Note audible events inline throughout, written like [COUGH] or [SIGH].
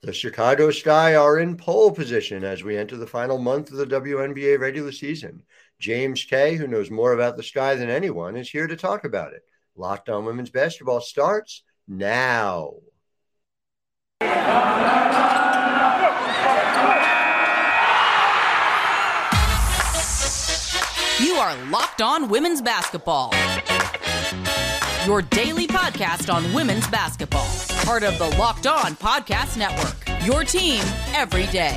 The Chicago Sky are in pole position as we enter the final month of the WNBA regular season. James Kay, who knows more about the Sky than anyone, is here to talk about it. Locked on Women's Basketball starts now. You are Locked On Women's Basketball. Your daily podcast on women's basketball. Part of the Locked On Podcast Network. Your team every day.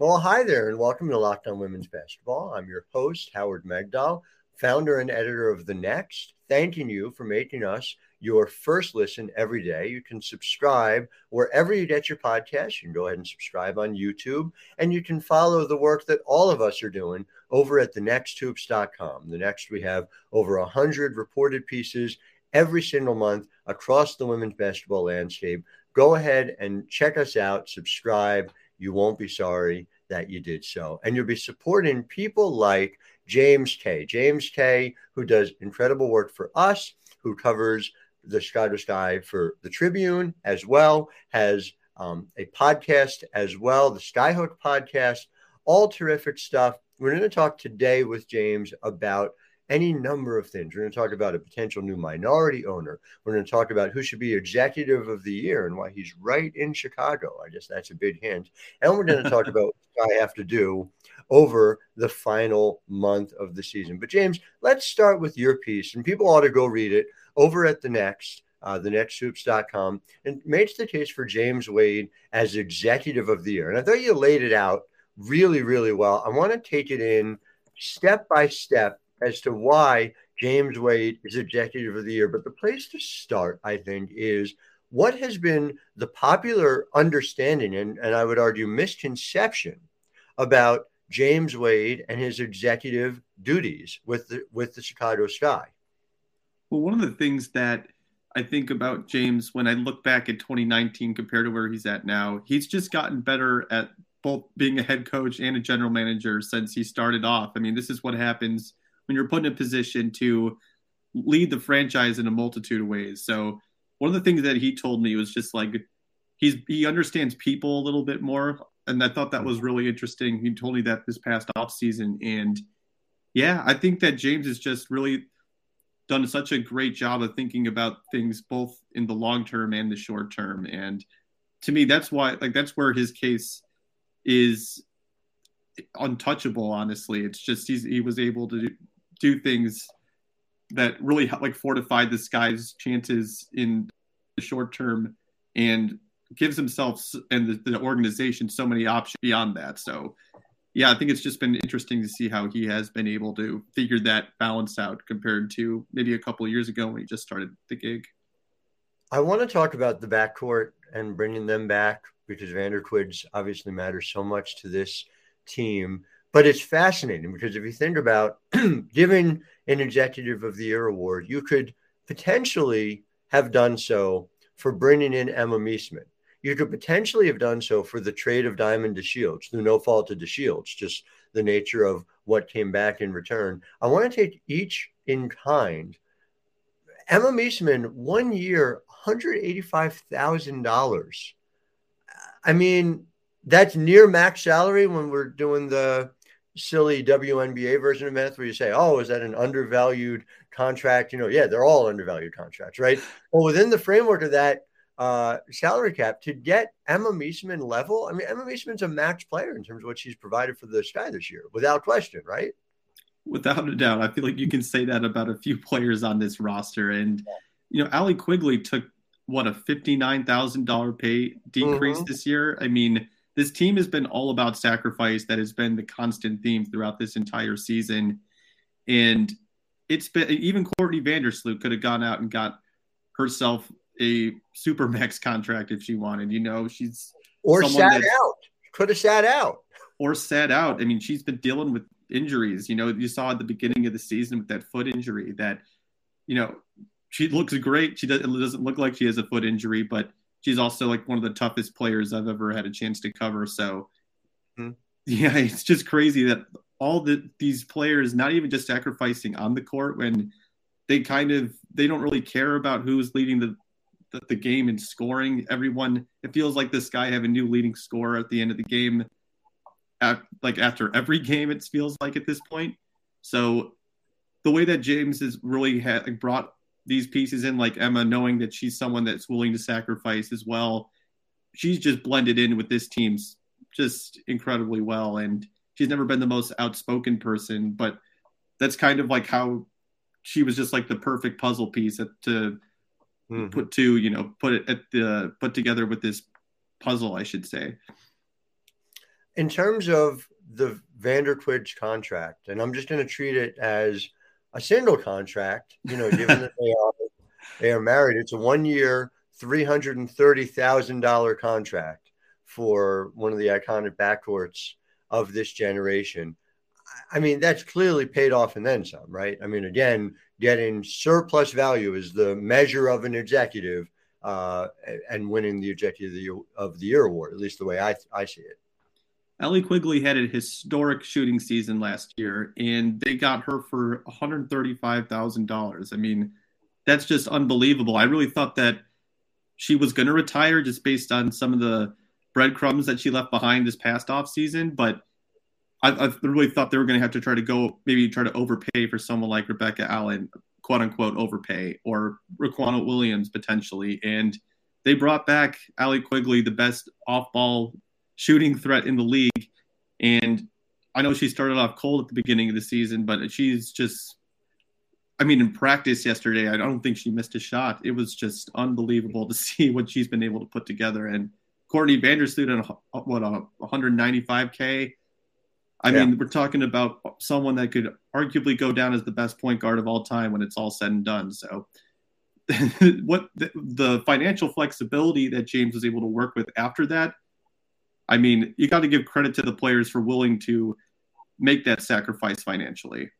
Well, hi there, and welcome to Locked On Women's Basketball. I'm your host, Howard Megdal, founder and editor of The Next, thanking you for making us your first listen every day. You can subscribe wherever you get your podcast. You can go ahead and subscribe on YouTube, and you can follow the work that all of us are doing over at thenexthoops.com. The next, we have over 100 reported pieces every single month across the women's basketball landscape. Go ahead and check us out, subscribe. You won't be sorry that you did so. And you'll be supporting people like James Kay. James Kay, who does incredible work for us, who covers the Chicago Sky for the Tribune as well, has um, a podcast as well, the Skyhook podcast, all terrific stuff. We're going to talk today with James about any number of things. We're going to talk about a potential new minority owner. We're going to talk about who should be executive of the year and why he's right in Chicago. I guess that's a big hint. And we're going to talk [LAUGHS] about what I have to do over the final month of the season. But James, let's start with your piece, and people ought to go read it over at the next. Uh, thenexthoops.com and makes the case for James Wade as executive of the year. And I thought you laid it out really, really well. I want to take it in step by step as to why James Wade is executive of the year. But the place to start, I think, is what has been the popular understanding and, and I would argue misconception about James Wade and his executive duties with the with the Chicago Sky. Well, one of the things that I think about James when I look back at 2019 compared to where he's at now, he's just gotten better at both being a head coach and a general manager since he started off. I mean, this is what happens when you're put in a position to lead the franchise in a multitude of ways. So one of the things that he told me was just like he's he understands people a little bit more, and I thought that was really interesting. He told me that this past off season, and yeah, I think that James has just really done such a great job of thinking about things both in the long term and the short term, and to me, that's why like that's where his case is untouchable honestly it's just he's he was able to do things that really like fortified this guy's chances in the short term and gives himself and the, the, organization so many options beyond that. So, yeah, I think it's just been interesting to see how he has been able to figure that balance out compared to maybe a couple years ago when he just started the gig. I want to talk about the backcourt and bringing them back because Vanderquigs obviously matters so much to this team. But it's fascinating because if you think about [CLEARS THROAT] giving an executive of the year award, you could potentially have done so for bringing in Emma Meesseman. You could potentially have done so for the trade of Diamond DeShields through no fault of Shields, just the nature of what came back in return. I want to take each in kind. Emma Meesseman, one year, $185,000. I mean, that's near max salary when we're doing the silly WNBA version of math where you say, oh, is that an undervalued contract? You know, yeah, they're all undervalued contracts, right? well, within the framework of that uh, salary cap, to get Emma Meesseman level, I mean, Emma Meesseman's a max player in terms of what she's provided for the Sky this year, without question, right? Without a doubt. I feel like you can say that about a few [LAUGHS] players on this roster. And, you know, Allie Quigley took, what, a $59,000 pay decrease mm-hmm. this year? I mean, this team has been all about sacrifice. That has been the constant theme throughout this entire season. And it's been even Courtney Vandersloot could have gone out and got herself a super max [LAUGHS] contract if she wanted. You know, she's or sat out. Could have sat out. Or sat out. I mean, she's been dealing with injuries. You know, you saw at the beginning of the season with that foot injury that, you know, she looks great. She doesn't, doesn't look like she has a foot injury, but she's also like one of the toughest players I've ever had a chance to cover. So, mm-hmm. yeah, [LAUGHS] it's just crazy that all the these players, not even just sacrificing on the court when they kind of they don't really care about who's leading the the, the game and scoring. Everyone, it feels like this guy have a new leading scorer at the end of the game. At, like after every game, it feels like at this point. So the way that James has really had brought these pieces in, like Emma, knowing that she's someone that's willing to sacrifice as well, she's just blended in with this team's just incredibly well. And she's never been the most outspoken person, but that's kind of like how she was just like the perfect puzzle piece to mm-hmm. put to you know put it at the put together with this puzzle, I should say. In terms of the Vanderquigs contract, and I'm just going to treat it as a single contract. You know, given that they are they are married, it's a one year, three hundred and thirty thousand dollar contract for one of the iconic backcourts of this generation. I mean, that's clearly paid off and then some, right? I mean, again, getting surplus value is the measure of an executive uh, and winning the executive of the year award, at least the way I, I see it. Allie Quigley had a historic shooting season last year, and they got her for $135,000. I mean, that's just unbelievable. I really thought that she was going to retire just based on some of the breadcrumbs that she left behind this past off season, but I, I really thought they were going to have to try to go maybe try to overpay for someone like Rebecca Allen, quote unquote overpay, or Riquna Williams potentially. And they brought back Allie Quigley, the best off ball shooting threat in the league. And I know she started off cold at the beginning of the season, but she's just, I mean, in practice yesterday, I don't think she missed a shot. It was just unbelievable to [LAUGHS] see what she's been able to put together. And Courtney Vandersloot on what, a 195K I yeah. mean, we're talking about someone that could arguably go down as the best point guard of all time when it's all said and done. So, [LAUGHS] what the, the, financial flexibility that James was able to work with after that, I mean, you got to give credit to the players for willing to make that sacrifice financially.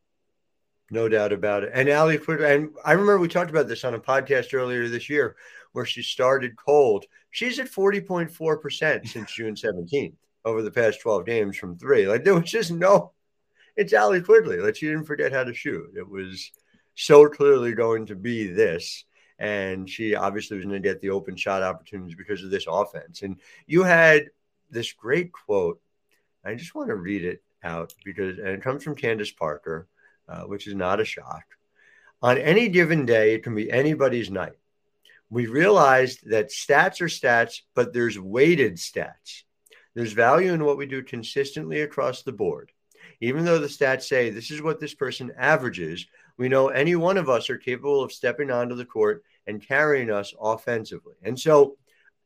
No doubt about it. And Allie, and I remember we talked about this on a podcast earlier this year where she started cold. She's at 40.4% since [LAUGHS] June 17th over the past 12 games from three. Like there was just no, it's Allie Quigley. Like she didn't forget how to shoot. It was so clearly going to be this. And she obviously was going to get the open shot opportunities because of this offense. And you had this great quote. I just want to read it out because, and it comes from Candace Parker, uh, which is not a shock. On any given day, it can be anybody's night. We realized that stats are stats, but there's weighted stats. There's value in what we do consistently across the board. Even though the stats say this is what this person averages, we know any one of us are capable of stepping onto the court and carrying us offensively. And so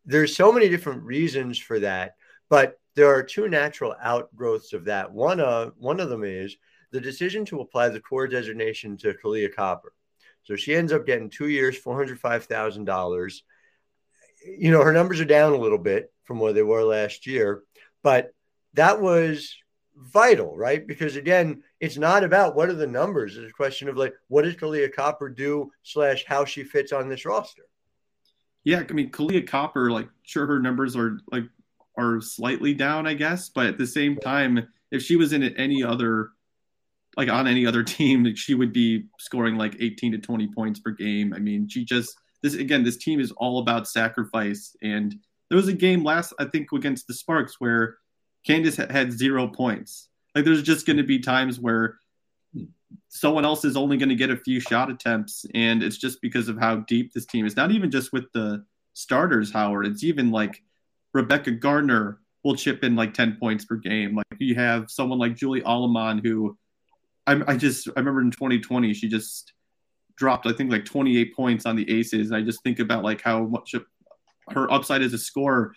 there's so many different reasons for that, but there are two natural outgrowths of that. One, uh, one of them is the decision to apply the core designation to Kahleah Copper. So she ends up getting two years, $405,000 you know, her numbers are down a little bit from where they were last year, but that was vital, right? Because again, it's not about what are the numbers. It's a question of like, what does Kahleah Copper do slash how she fits on this roster. Yeah, I mean, Kahleah Copper, like, sure, her numbers are like are slightly down, I guess, but at the same time, if she was in any other like on any other [LAUGHS] team, she would be scoring like 18 to 20 points per game. I mean, she just this again, this team is all about sacrifice. And there was a game last, I think, against the Sparks where Candace had zero points. Like there's just going to be times where someone else is only going to get a few shot attempts, and it's just because of how deep this team is. Not even just with the starters, Howard. It's even like Rebekah Gardner will chip in like 10 points per game. Like you have someone like Julie Allemand who I, I just I remember in 2020 she just dropped, I think, like 28 points on the Aces. And I just think about like how much her upside as a scorer.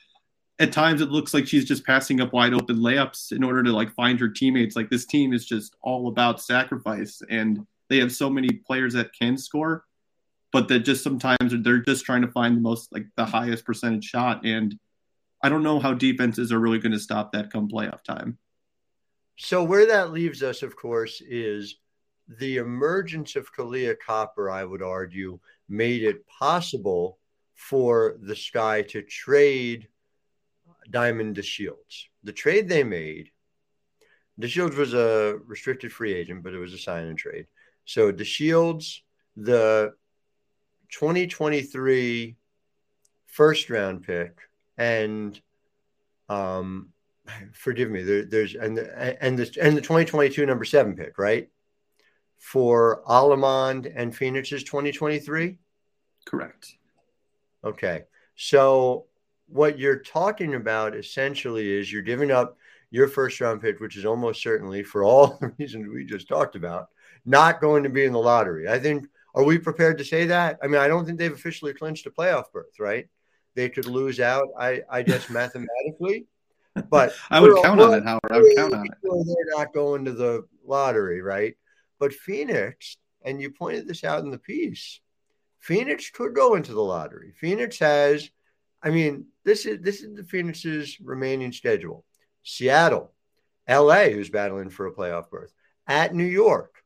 At times, it looks like she's just passing up wide open layups in order to like find her teammates. Like this team is just all about sacrifice, and they have so many players that can score, but that just sometimes they're just trying to find the most like the highest percentage shot. And I don't know how defenses are really going to stop that come playoff time. So where that leaves us, of course, is the emergence of Kahleah Copper, I would argue, made it possible for the Sky to trade Diamond DeShields. The trade they made, DeShields was a restricted free agent, but it was a sign and trade. So DeShields the 2023 first round pick and um forgive me there, there's and the, and the and the 2022 number 7 pick right? For Allemand and Phoenix's 2023 correct. Okay. So what you're talking about essentially is you're giving up your first round pick which is almost certainly for all [LAUGHS] the reasons we just talked about not going to be in the lottery. I think are we prepared to say that? I mean, I don't think they've officially clinched a playoff berth, right? They could lose out, I, I guess, [LAUGHS] mathematically. But I would count on it, Howard. I would count on it. They're not going to the lottery, right? But Phoenix, and you pointed this out in the piece, Phoenix could go into the lottery. Phoenix has, I mean, this is this is the Phoenix's remaining schedule: Seattle, L.A., who's battling for a playoff berth, at New York,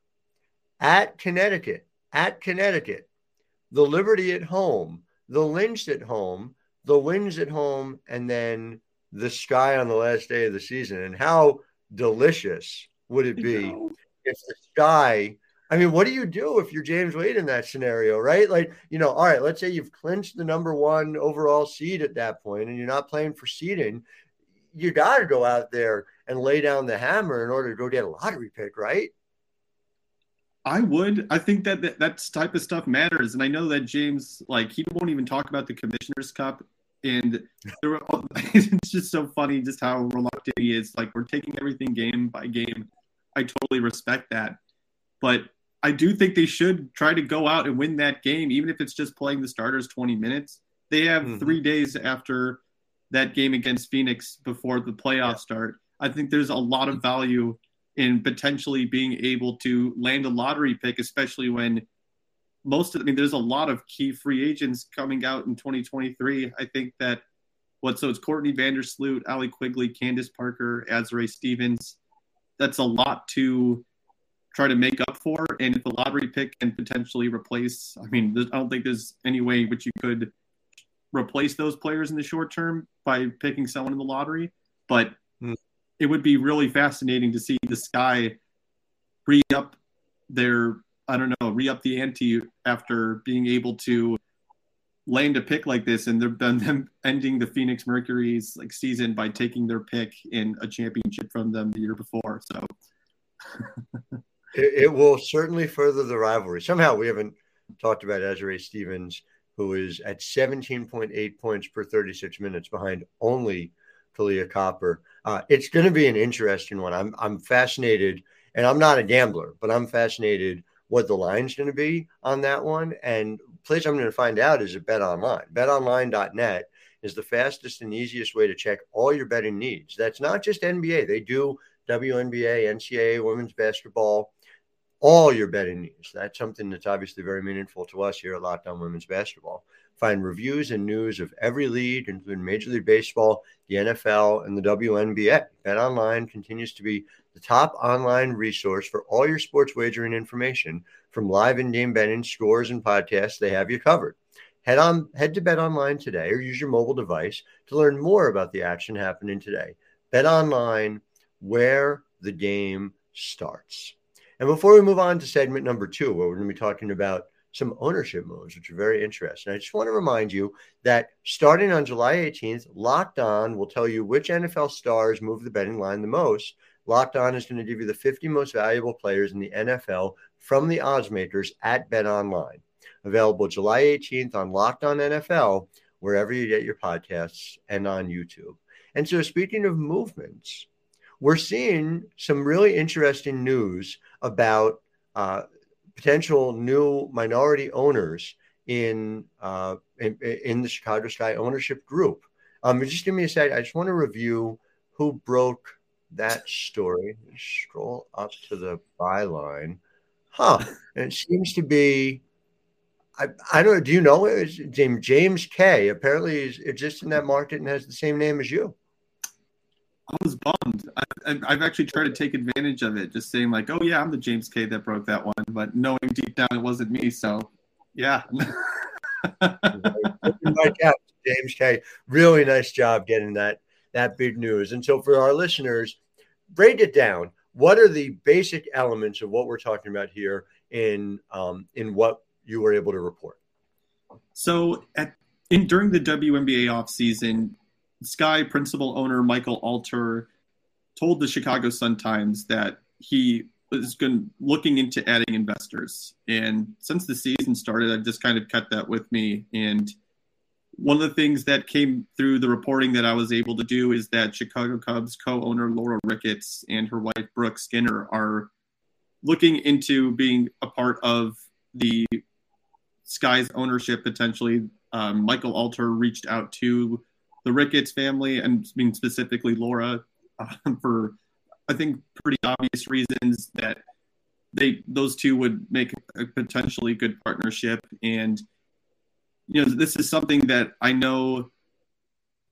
at Connecticut, at Connecticut, the Liberty at home, the Lynx at home, the Wings at home, and then the Sky on the last day of the season. And how delicious would it be if the Sky? I mean, what do you do if you're James Wade in that scenario, right? Like, you know, all right, let's say you've clinched the number one overall seed at that point and you're not playing for seeding. You got to go out there and lay down the hammer in order to go get a lottery pick, right? I would. I think that, that that type of stuff matters, and I know that James, like, he won't even talk about the Commissioner's Cup, and were, [LAUGHS] it's just so funny just how reluctant he is. Like, we're taking everything game by game. I totally respect that, but I do think they should try to go out and win that game, even if it's just playing the starters 20 minutes. They have mm-hmm. three days after that game against Phoenix before the playoffs start. I think there's a lot of value in potentially being able to land a lottery pick, especially when most of, I mean, there's a lot of key free agents coming out in 2023. I think that what, so it's Courtney Vandersloot, Allie Quigley, Candace Parker, Azurá Stevens. That's a lot to try to make up for. And if the lottery pick can potentially replace, I mean, I don't think there's any way which you could replace those players in the short term by picking someone in the lottery. But hmm. it would be really fascinating to see the sky re up their I don't know re up the ante after being able to land a pick like this and then them [LAUGHS] ending the Phoenix Mercury's like season by taking their pick in a championship from them the year before. So it, it, will certainly further the rivalry. Somehow we haven't talked about Azurá Stevens, who is at 17.8 points per 36 minutes behind only Kahleah Copper. Uh, it's going to be an interesting one. I'm I'm fascinated, and I'm not a gambler, but I'm fascinated what the line's going to be on that one. And place I'm going to find out is at Bet Online. BetOnline.net is the fastest and easiest way to check all your betting needs. That's not just NBA; they do WNBA, NCAA, women's basketball, all your betting needs. That's something that's obviously very meaningful to us here at Locked On Women's Basketball. Find reviews and news of every league, including Major League Baseball, the NFL, and the WNBA. Bet Online continues to be the top online resource for all your sports wagering information, from live in-game betting, scores, and podcasts. They have you covered. Head on, head to Bet Online today, or use your mobile device to learn more about the action happening today. Bet Online, where the game starts. And before we move on to segment number two, where we're going to be talking about some ownership moves, which are very interesting. I just want to remind you that starting on July 18th, Locked On will tell you which NFL stars move the betting line the most. Locked On is going to give you the 50 most valuable players in the NFL from the odds makers at Bet Online. Available July 18th on Locked On NFL, wherever you get your podcasts, and on YouTube. And so, speaking of movements, we're seeing some really interesting news about uh, potential new minority owners in, uh, in, in the Chicago Sky ownership group. Um, just give me a sec. I just want to review who broke that story. Scroll up to the byline. Huh. And it seems to be I, I don't know. Do you know it? James James K. Apparently, is exists in that market and has the same name as you. I was bummed. I, have actually tried to take advantage of it, just saying like, "Oh yeah, I'm the James K that broke that one," but knowing deep down it wasn't me. So, yeah. [LAUGHS] James K. Really nice job getting that that big news. And so, for our listeners, break it down. What are the basic elements of what we're talking about here in um, in what you were able to report? So at in during the WNBA offseason, Sky principal owner Michael Alter told the Chicago Sun Times that he was going looking into adding investors. And since the season started, I've just kind of kept that with me. And one of the things that came through the reporting that I was able to do is that Chicago Cubs co-owner Laura Ricketts and her wife Brooke Skinner are looking into being a part of the Sky's ownership potentially. Um, Michael Alter reached out to the Ricketts family and being specifically Laura uh, for I think pretty obvious reasons that they those two would make a potentially good partnership and you know this is something that I know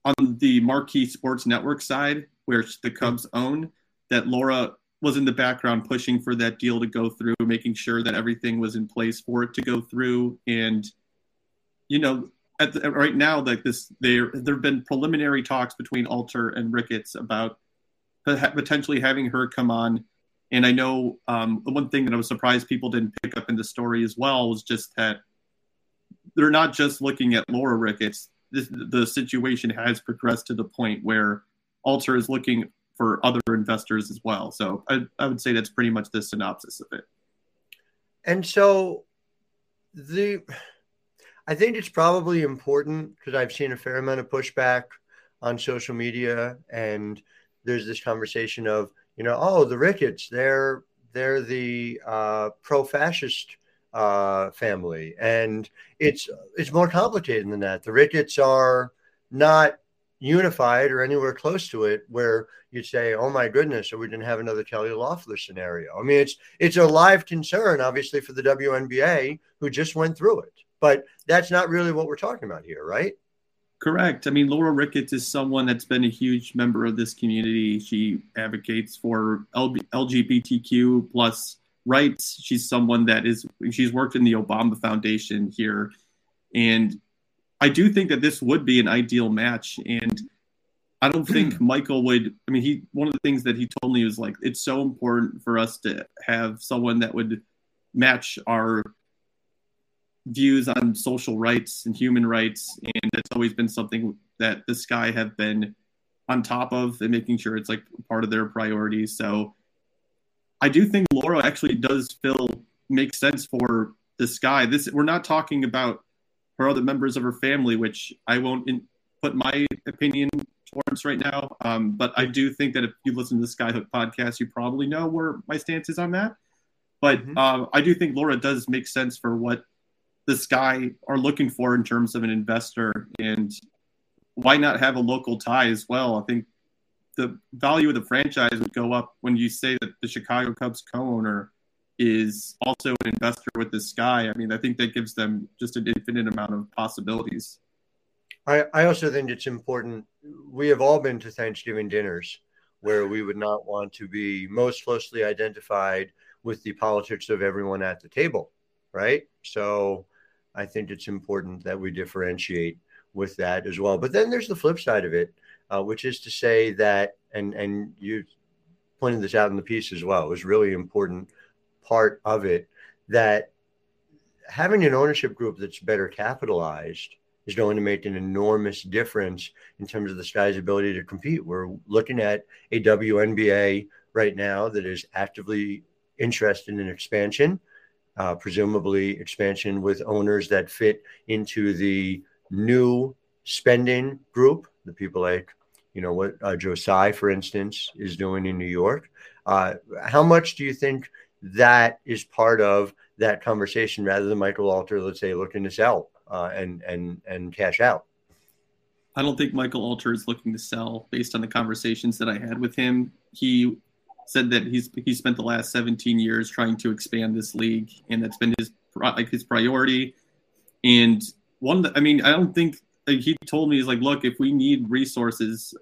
on the Marquee Sports Network side where the Cubs own that Laura was in the background pushing for that deal to go through making sure that everything was in place for it to go through and you know at the, right now like this there there have been preliminary talks between Alter and Ricketts about potentially having her come on. And I know um, one thing that I was surprised people didn't pick up in the story as well was just that they're not just looking at Laura Ricketts. This, the situation has progressed to the point where Alter is looking for other investors as well. So I, I would say that's pretty much the synopsis of it. And so the I think it's probably important because I've seen a fair amount of pushback on social media and there's this conversation of you know oh the Ricketts they're they're the uh, pro-fascist uh, family. And it's it's more complicated than that. The Ricketts are not unified or anywhere close to it where you'd say oh my goodness so we didn't have another kelly loeffler scenario. I mean it's it's a live concern obviously for the WNBA who just went through it. But that's not really what we're talking about here right? Correct. I mean, Laura Ricketts is someone that's been a huge member of this community. She advocates for LGBTQ plus rights. She's someone that is she's worked in the Obama Foundation here, and I do think that this would be an ideal match. And I don't think [CLEARS THROAT] Michael would. I mean, he one of the things that he told me was like, it's so important for us to have someone that would match our views on social rights and human rights, and it's always been something that the Sky have been on top of and making sure it's like part of their priorities. So I do think Laura actually does feel make sense for the Sky. This we're not talking about her other members of her family, which I won't in, put my opinion towards right now. Um, but I do think that if you listen to the Skyhook podcast, you probably know where my stance is on that. But mm-hmm. uh, I do think Laura does make sense for what the Sky are looking for in terms of an investor, and why not have a local tie as well? I think the value of the franchise would go up when you say that the Chicago Cubs co-owner is also an investor with the Sky. I mean, I think that gives them just an infinite amount of possibilities. I, I also think it's important. We have all been to Thanksgiving dinners where we would not want to be most closely identified with the politics of everyone at the table, right? So I think it's important that we differentiate with that as well. But then there's the flip side of it, uh, which is to say that, and and you pointed this out in the piece as well, it was really important part of it that having an ownership group that's better capitalized is going to make an enormous difference in terms of the Sky's ability to compete. We're looking at a WNBA right now that is actively interested in expansion uh, presumably expansion with owners that fit into the new spending group, the people like, you know, what uh, Joe for instance, is doing in New York. Uh, how much do you think that is part of that conversation rather than Michael Alter, let's say, looking to sell uh, and and and cash out? I don't think Michael Alter is looking to sell based on the conversations that I had with him. He said that he's he spent the last 17 years trying to expand this league, and that's been his like his priority. And one, I mean, I don't think he told me he's like, look, if we need resources,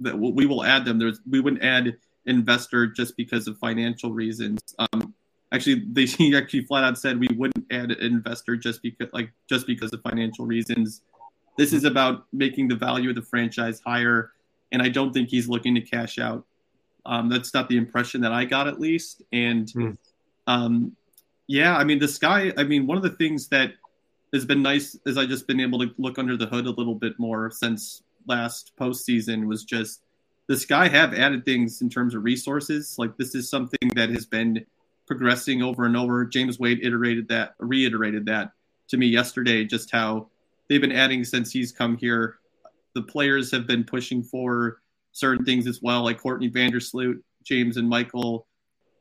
that we will add them. There's we wouldn't add investor just because of financial reasons. Um, actually, they [LAUGHS] he actually flat out said we wouldn't add investor just because like just because of financial reasons. This is about making the value of the franchise higher, and I don't think he's looking to cash out um, that's not the impression that I got, at least. And mm. um, Yeah, I mean the sky. I mean one of the things that has been nice is I just been able to look under the hood a little bit more since last postseason was just the sky have added things in terms of resources. Like this is something that has been progressing over and over. James Wade iterated that, reiterated that to me yesterday, just how they've been adding since he's come here. The players have been pushing for certain things as well, like Courtney Vandersloot, James and Michael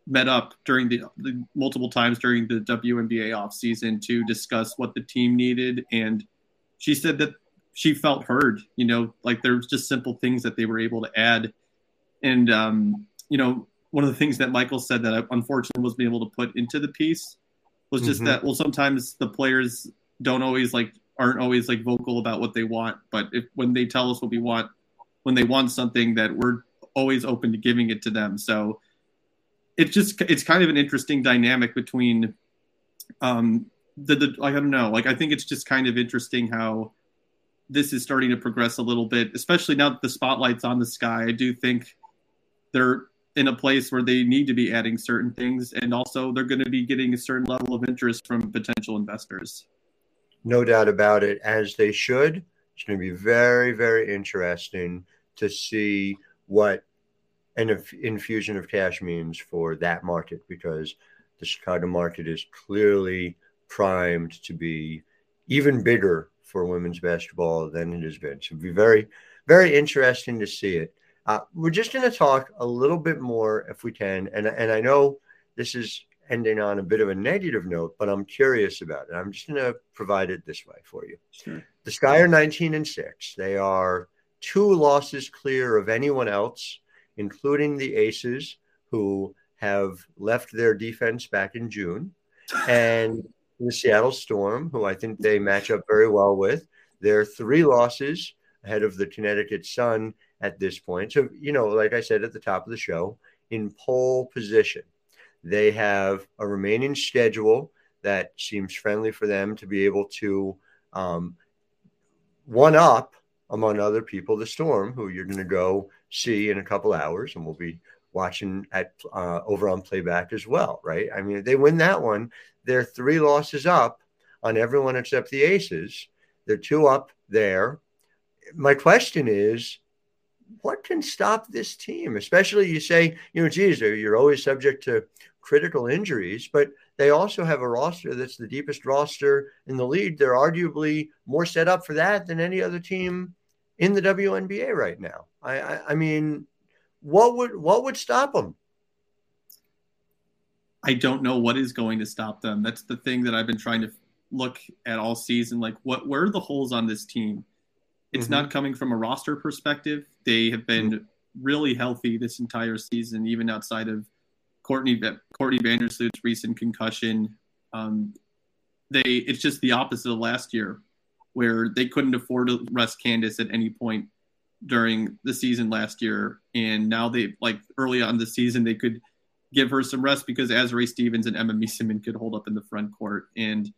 met up during the, the multiple times during the WNBA offseason to discuss what the team needed. And she said that she felt heard, you know, like there's just simple things that they were able to add. And, um, you know, one of the things that Michael said that I unfortunately wasn't able to put into the piece was just mm-hmm. that, well, sometimes the players don't always like, aren't always like vocal about what they want. But if, when they tell us what we want, when they want something that we're always open to giving it to them. So, it's just it's kind of an interesting dynamic between um the, the I don't know like I think it's just kind of interesting how this is starting to progress a little bit especially now that the spotlight's on the sky I do think they're in a place where they need to be adding certain things and also they're going to be getting a certain level of interest from potential investors. No doubt about it as they should. It's going to be very very interesting to see what an infusion of cash means for that market because the Chicago market is clearly primed to be even bigger for women's basketball than it has been. So it'll be very, very interesting to see it. Uh, we're just going to talk a little bit more, if we can, and and I know this is ending on a bit of a negative note, but I'm curious about it. I'm just going to provide it this way for you. Sure. The Sky are 19 and six. They are two losses clear of anyone else including the Aces, who have left their defense back in June, and the Seattle Storm, who I think they match up very well with. They're three losses ahead of the Connecticut Sun at this point. So, you know, like I said at the top of the show, in pole position, they have a remaining schedule that seems friendly for them to be able to um, one up among other people the Storm, who you're going to go see in a couple hours, and we'll be watching at uh, over on playback as well, right? I mean, they win that one, they're three losses up on everyone except the Aces. They're two up there. My question is, what can stop this team? Especially, you say, you know, geez, you're always subject to critical injuries, but they also have a roster that's the deepest roster in the league. They're arguably more set up for that than any other team in the WNBA right now. I, I, I mean, what would what would stop them? I don't know what is going to stop them. That's the thing that I've been trying to look at all season. Like, what where are the holes on this team? It's mm-hmm. not coming from a roster perspective. They have been mm-hmm. really healthy this entire season, even outside of Courtney Courtney Vandersloot's recent concussion. Um, they it's just the opposite of last year where they couldn't afford to rest Candace at any point during the season last year, and now they like early on the season they could give her some rest because Azurá Stevens and Emma Meesseman could hold up in the front court, and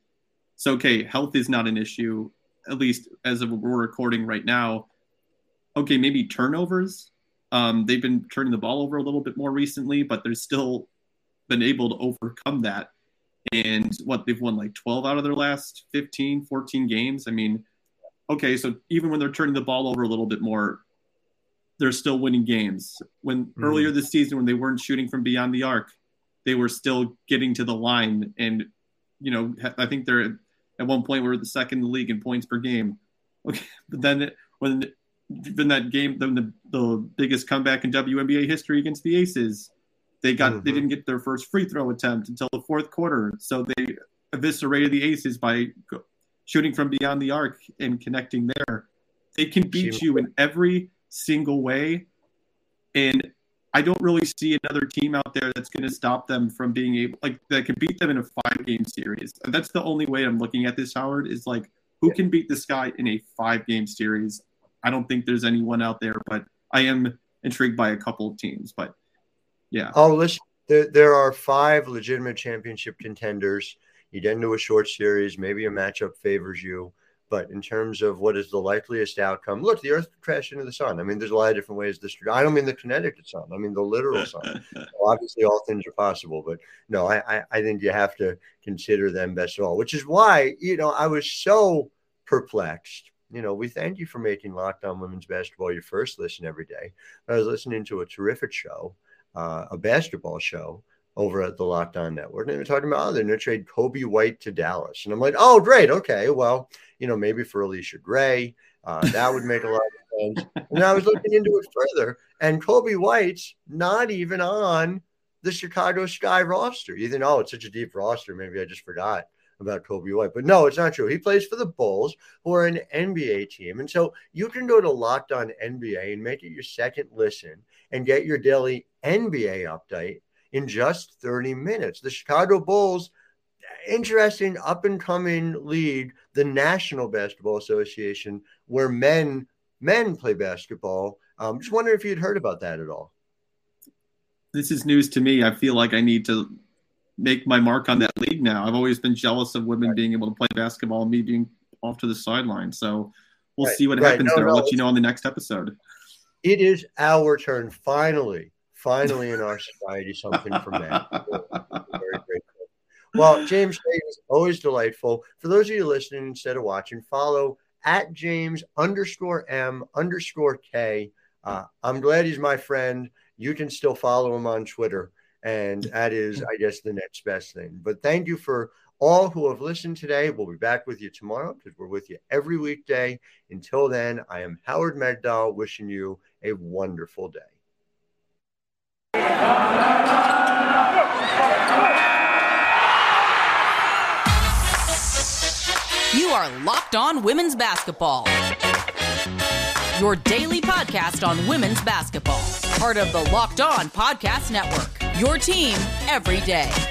so okay, health is not an issue at least as of we're recording right now. Okay, maybe turnovers. Um, they've been turning the ball over a little bit more recently, but they're still been able to overcome that and what they've won like 12 out of their last 15 14 games i mean okay so even when they're turning the ball over a little bit more they're still winning games when mm. earlier this season when they weren't shooting from beyond the arc they were still getting to the line and you know i think they're at one point we are the second in the league in points per game okay [LAUGHS] but then when in that game then the, the biggest comeback in WNBA history against the Aces they got mm-hmm. they didn't get their first free throw attempt until the fourth quarter, so they eviscerated the Aces by shooting from beyond the arc and connecting there. They can beat you in every single way, and I don't really see another team out there that's going to stop them from being able like that can beat them in a five game series. That's the only way I'm looking at this. Howard is like who can beat this guy in a five game series. I don't think there's anyone out there, but I am intrigued by a couple of teams. But yeah. Oh, listen, there, there are five legitimate championship contenders. You get into a short series, maybe a matchup favors you. But in terms of what is the likeliest outcome, look, the Earth crashed into the sun. I mean, there's a lot of different ways this. I don't mean the Connecticut sun. I mean the literal sun. [LAUGHS] obviously, all things are possible, but no, I, I think you have to consider them best of all. Which is why you know I was so perplexed. You know, we thank you for making Locked On Women's Basketball your first listen every day. I was listening to a terrific show, uh, a basketball show over at the Locked On Network. And they were talking about, oh, they're going to trade Coby White to Dallas. And I'm like, oh, great. Okay. Well, you know, maybe for Allisha Gray, uh, that would make a lot of sense. And I was looking into it further, and Coby White's not even on the Chicago Sky roster. You think, oh, it's such a deep roster. Maybe I just forgot about Coby White. But no, it's not true. He plays for the Bulls, who are an NBA team. And so you can go to Locked On NBA and make it your second listen and get your daily NBA update in just 30 minutes. The Chicago Bulls, interesting up and coming league, the National Basketball Association, where men men play basketball. Um, just wondering if you'd heard about that at all. This is news to me. I feel like I need to make my mark on that league now. I've always been jealous of women right. being able to play basketball and me being off to the sideline. So we'll right. see what right. happens no, there. No, I'll let you know on the next episode. It is our turn finally finally in our society something for men. very grateful. Well, James is always delightful. For those of you listening instead of watching, follow at James underscore M underscore K. Uh, I'm glad he's my friend. You can still follow him on Twitter. And that is, I guess, the next best thing. But thank you for all who have listened today. We'll be back with you tomorrow because we're with you every weekday. Until then, I am Howard Megdal wishing you a wonderful day. You are Locked On Women's Basketball. Your daily podcast on women's basketball. Part of the Locked On Podcast Network. Your team every day.